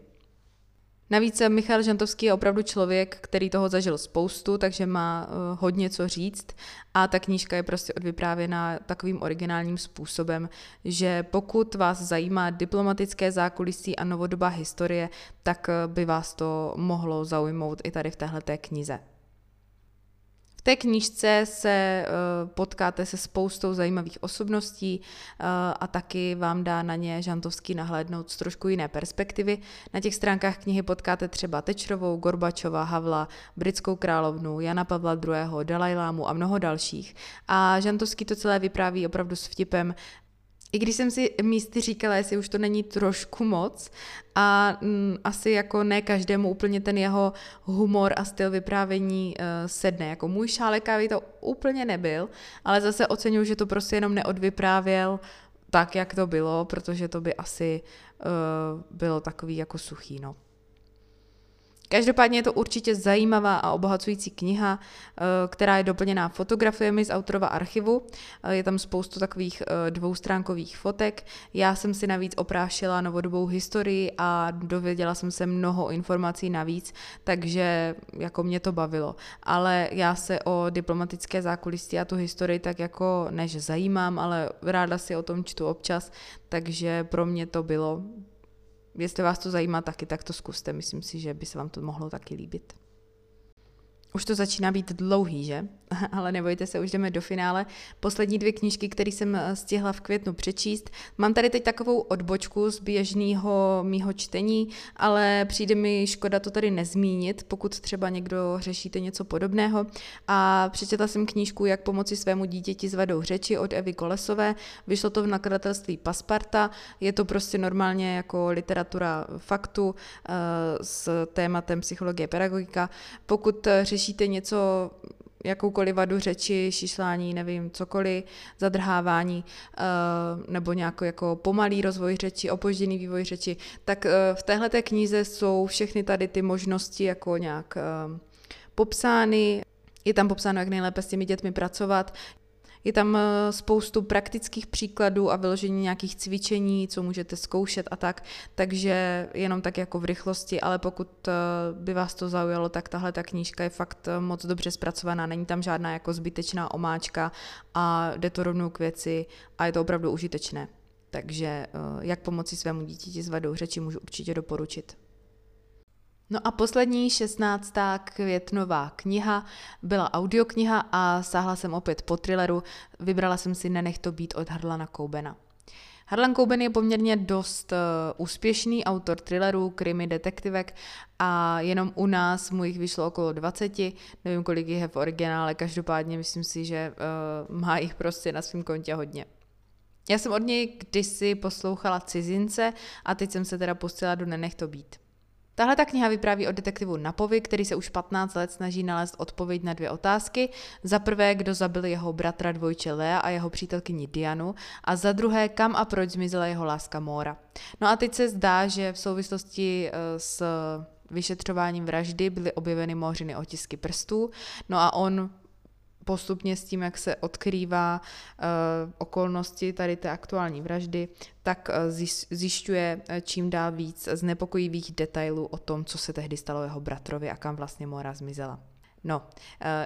Navíc Michal Žantovský je opravdu člověk, který toho zažil spoustu, takže má uh, hodně co říct a ta knížka je prostě odvyprávěna takovým originálním způsobem, že pokud vás zajímá diplomatické zákulisí a novodobá historie, tak eh, by vás to mohlo zaujmout i tady v téhle knize té knížce se uh, potkáte se spoustou zajímavých osobností uh, a taky vám dá na ně Žantovský nahlédnout z trošku jiné perspektivy. Na těch stránkách knihy potkáte třeba Tečrovou, Gorbačova, Havla, britskou královnu, Jana Pavla II., Dalajlámu a mnoho dalších. A Žantovský to celé vypráví opravdu s vtipem i když jsem si místy říkala, jestli už to není trošku moc a mm, asi jako ne každému úplně ten jeho humor a styl vyprávění uh, sedne. Jako můj šálek kávy to úplně nebyl, ale zase oceňuji, že to prostě jenom neodvyprávěl tak, jak to bylo, protože to by asi uh, bylo takový jako suchý, no. Každopádně je to určitě zajímavá a obohacující kniha, eh, která je doplněná fotografiemi z autorova archivu. Eh, je tam spoustu takových eh, dvoustránkových fotek. Já jsem si navíc oprášila novodobou historii a dověděla jsem se mnoho informací navíc, takže jako mě to bavilo. Ale já se o diplomatické zákulisí a tu historii tak jako než zajímám, ale ráda si o tom čtu občas, takže pro mě to bylo jestli vás to zajímá taky, tak to zkuste. Myslím si, že by se vám to mohlo taky líbit. Už to začíná být dlouhý, že? Ale nebojte se, už jdeme do finále. Poslední dvě knížky, které jsem eh, stihla v květnu přečíst. Mám tady teď takovou odbočku z běžného mýho čtení, ale přijde mi škoda to tady nezmínit, pokud třeba někdo řešíte něco podobného. A přečetla jsem knížku Jak pomoci svému dítěti s vadou řeči od Evy Kolesové. Vyšlo to v nakladatelství Pasparta. Je to prostě normálně jako literatura faktu uh, s tématem psychologie pedagogika. Pokud řešíte řešíte něco, jakoukoliv vadu řeči, šišlání, nevím, cokoliv, zadrhávání uh, nebo nějaký jako pomalý rozvoj řeči, opožděný vývoj řeči, tak uh, v téhle knize jsou všechny tady ty možnosti jako nějak uh, popsány, je tam popsáno, jak nejlépe s těmi dětmi pracovat, je tam eh, spoustu praktických příkladů a vyložení nějakých cvičení, co můžete zkoušet a tak, takže jenom tak jako v rychlosti, ale pokud eh, by vás to zaujalo, tak tahle ta knížka je fakt eh, moc dobře zpracovaná, není tam žádná jako zbytečná omáčka a jde to rovnou k věci a je to opravdu užitečné. Takže jak pomoci svému dítěti s vadou řeči můžu určitě doporučit. No a poslední 16. květnová kniha byla audiokniha a sáhla jsem opět po thrilleru. Vybrala jsem si Nenech to být od Harlana Koubena. Harlan Coben je poměrně dost uh, úspěšný autor thrillerů, krimi, detektivek a jenom u nás mu jich vyšlo okolo 20, nevím kolik jich je v originále, každopádně myslím si, že uh, má jich prostě na svém kontě hodně. Já jsem od něj kdysi poslouchala Cizince a teď jsem se teda pustila do Nenech to být. Tahle ta kniha vypráví o detektivu Napovi, který se už 15 let snaží nalézt odpověď na dvě otázky. Za prvé, kdo zabil jeho bratra dvojče Lea a jeho přítelkyni Dianu a za druhé, kam a proč zmizela jeho láska Móra. No a teď se zdá, že v souvislosti eh, s vyšetřováním vraždy byly objeveny Móřiny otisky prstů, no a on postupně s tím, jak se odkrývá uh, okolnosti tady té aktuální vraždy, tak uh, zjišťuje uh, čím dál víc znepokojivých detailů o tom, co se tehdy stalo jeho bratrovi a kam vlastně Mora zmizela. No,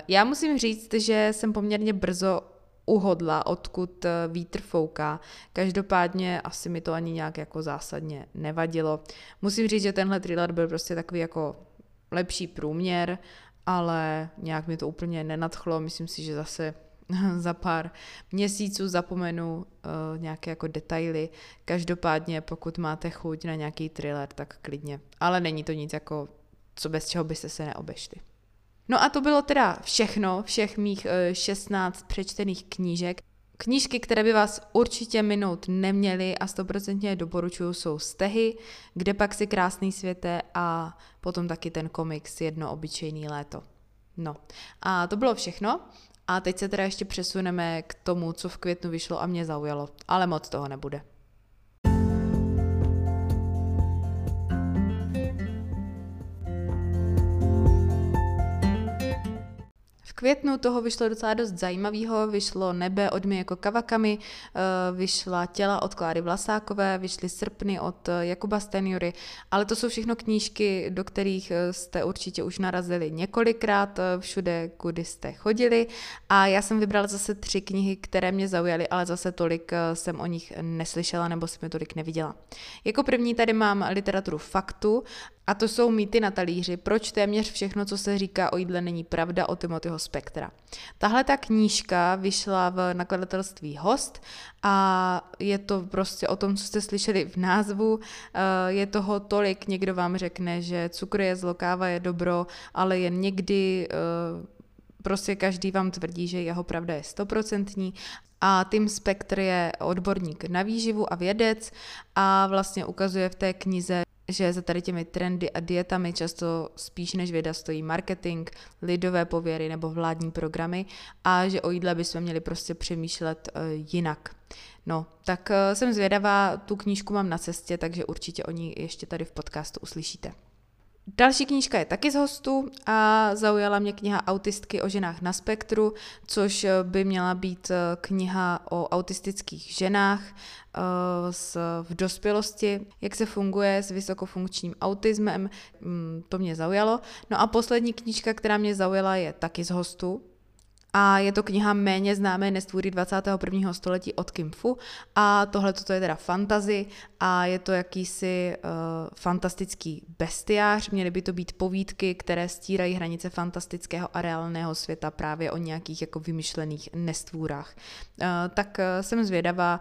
já musím říct, že jsem poměrně brzo uhodla, odkud vítr fouká. Každopádně asi mi to ani nějak jako zásadně nevadilo. Musím říct, že tenhle thriller byl prostě takový jako lepší průměr, ale nějak mi to úplně nenadchlo. Myslím si, že zase za pár měsíců zapomenu uh, nějaké jako detaily. Každopádně, pokud máte chuť na nějaký thriller, tak klidně. Ale není to nic jako, co bez čeho byste se neobešli. No a to bylo teda všechno, všech mých uh, eh, 16 přečtených knížek. Knížky, které by vás určitě minout neměly a stoprocentně doporučuju, jsou Stehy, Kde pak si krásný světe a potom taky ten komiks Jedno obyčejný léto. No a to bylo všechno. A teď se teda ještě přesuneme k tomu, co v květnu vyšlo a mě zaujalo, ale moc toho nebude. Květnu toho vyšlo docela dost zajímavého, vyšlo Nebe od jako Kavakami, eh, vyšla Těla od Kláry Vlasákové, vyšly Srpny od eh, Jakuba Stenjury, ale to jsou všechno knížky, do kterých eh, jste určitě už narazili několikrát všude, kudy jste chodili. A já jsem vybrala zase tři knihy, které mě zaujaly, ale zase tolik jsem o nich neslyšela nebo jsem je tolik neviděla. Jako první tady mám literaturu faktu a to jsou mýty na talíři, proč téměř všechno, co se říká o jídle, není pravda o Timothyho Spektra. Tahle ta knížka vyšla v nakladatelství Host a je to prostě o tom, co jste slyšeli v názvu. Eh, je toho tolik, někdo vám řekne, že cukr je zlo, káva je dobro, ale jen někdy eh, prostě každý vám tvrdí, že jeho pravda je stoprocentní a Tim Spector je odborník na výživu a vědec a vlastně ukazuje v té knize, že za tady těmi trendy a dietami často spíš než věda stojí marketing, lidové pověry nebo vládní programy a že o jídle bychom měli prostě přemýšlet uh, jinak. No, tak uh, jsem zvědavá, tu knížku mám na cestě, takže určitě o ní ještě tady v podcastu uslyšíte. Další knížka je taky z hostu a zaujala mě kniha Autistky o ženách na spektru, což eh, by měla být eh, kniha o autistických ženách eh, v dospělosti, jak se funguje s vysokofunkčním autismem, mm, to mě zaujalo. No a poslední knížka, která mě zaujala, je taky z hostu a je to kniha méně známé nestvůry 21. století od Kim Fu a tohle to je teda fantazy a je to jakýsi uh, fantastický bestiář, měly by to být povídky, které stírají hranice fantastického a reálného světa právě o nějakých jako vymyšlených nestvůrách. Uh, tak uh, jsem zvědavá,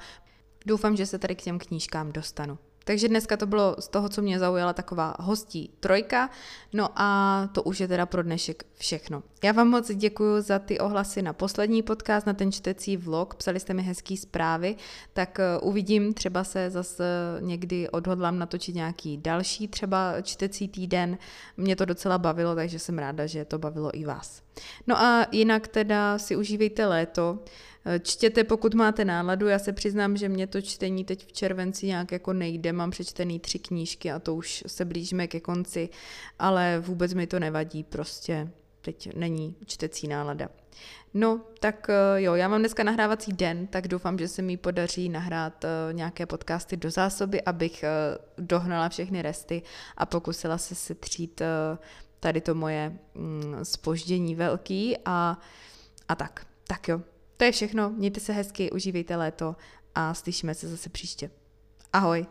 doufám, že se tady k těm knížkám dostanu. Takže dneska to bylo z toho, co mě zaujala taková hostí trojka, no a to už je teda pro dnešek všechno. Já vám moc děkuji za ty ohlasy na poslední podcast, na ten čtecí vlog, psali jste mi hezký zprávy, tak eh, uvidím, třeba se zase někdy odhodlám natočit nějaký další třeba čtecí týden. Mě to docela bavilo, takže jsem ráda, že to bavilo i vás. No a jinak teda si užívejte léto, Čtěte, pokud máte náladu, já se přiznám, že mě to čtení teď v červenci nějak jako nejde, mám přečtený tři knížky a to už se blížíme ke konci, ale vůbec mi to nevadí, prostě teď není čtecí nálada. No, tak eh, jo, já mám dneska nahrávací den, tak doufám, že se mi podaří nahrát eh, nějaké podcasty do zásoby, abych eh, dohnala všechny resty a pokusila se setřít tady to moje spoždění mm, velký a, a tak. Tak jo, to je všechno, mějte se hezky, užívejte léto a slyšíme se zase příště. Ahoj!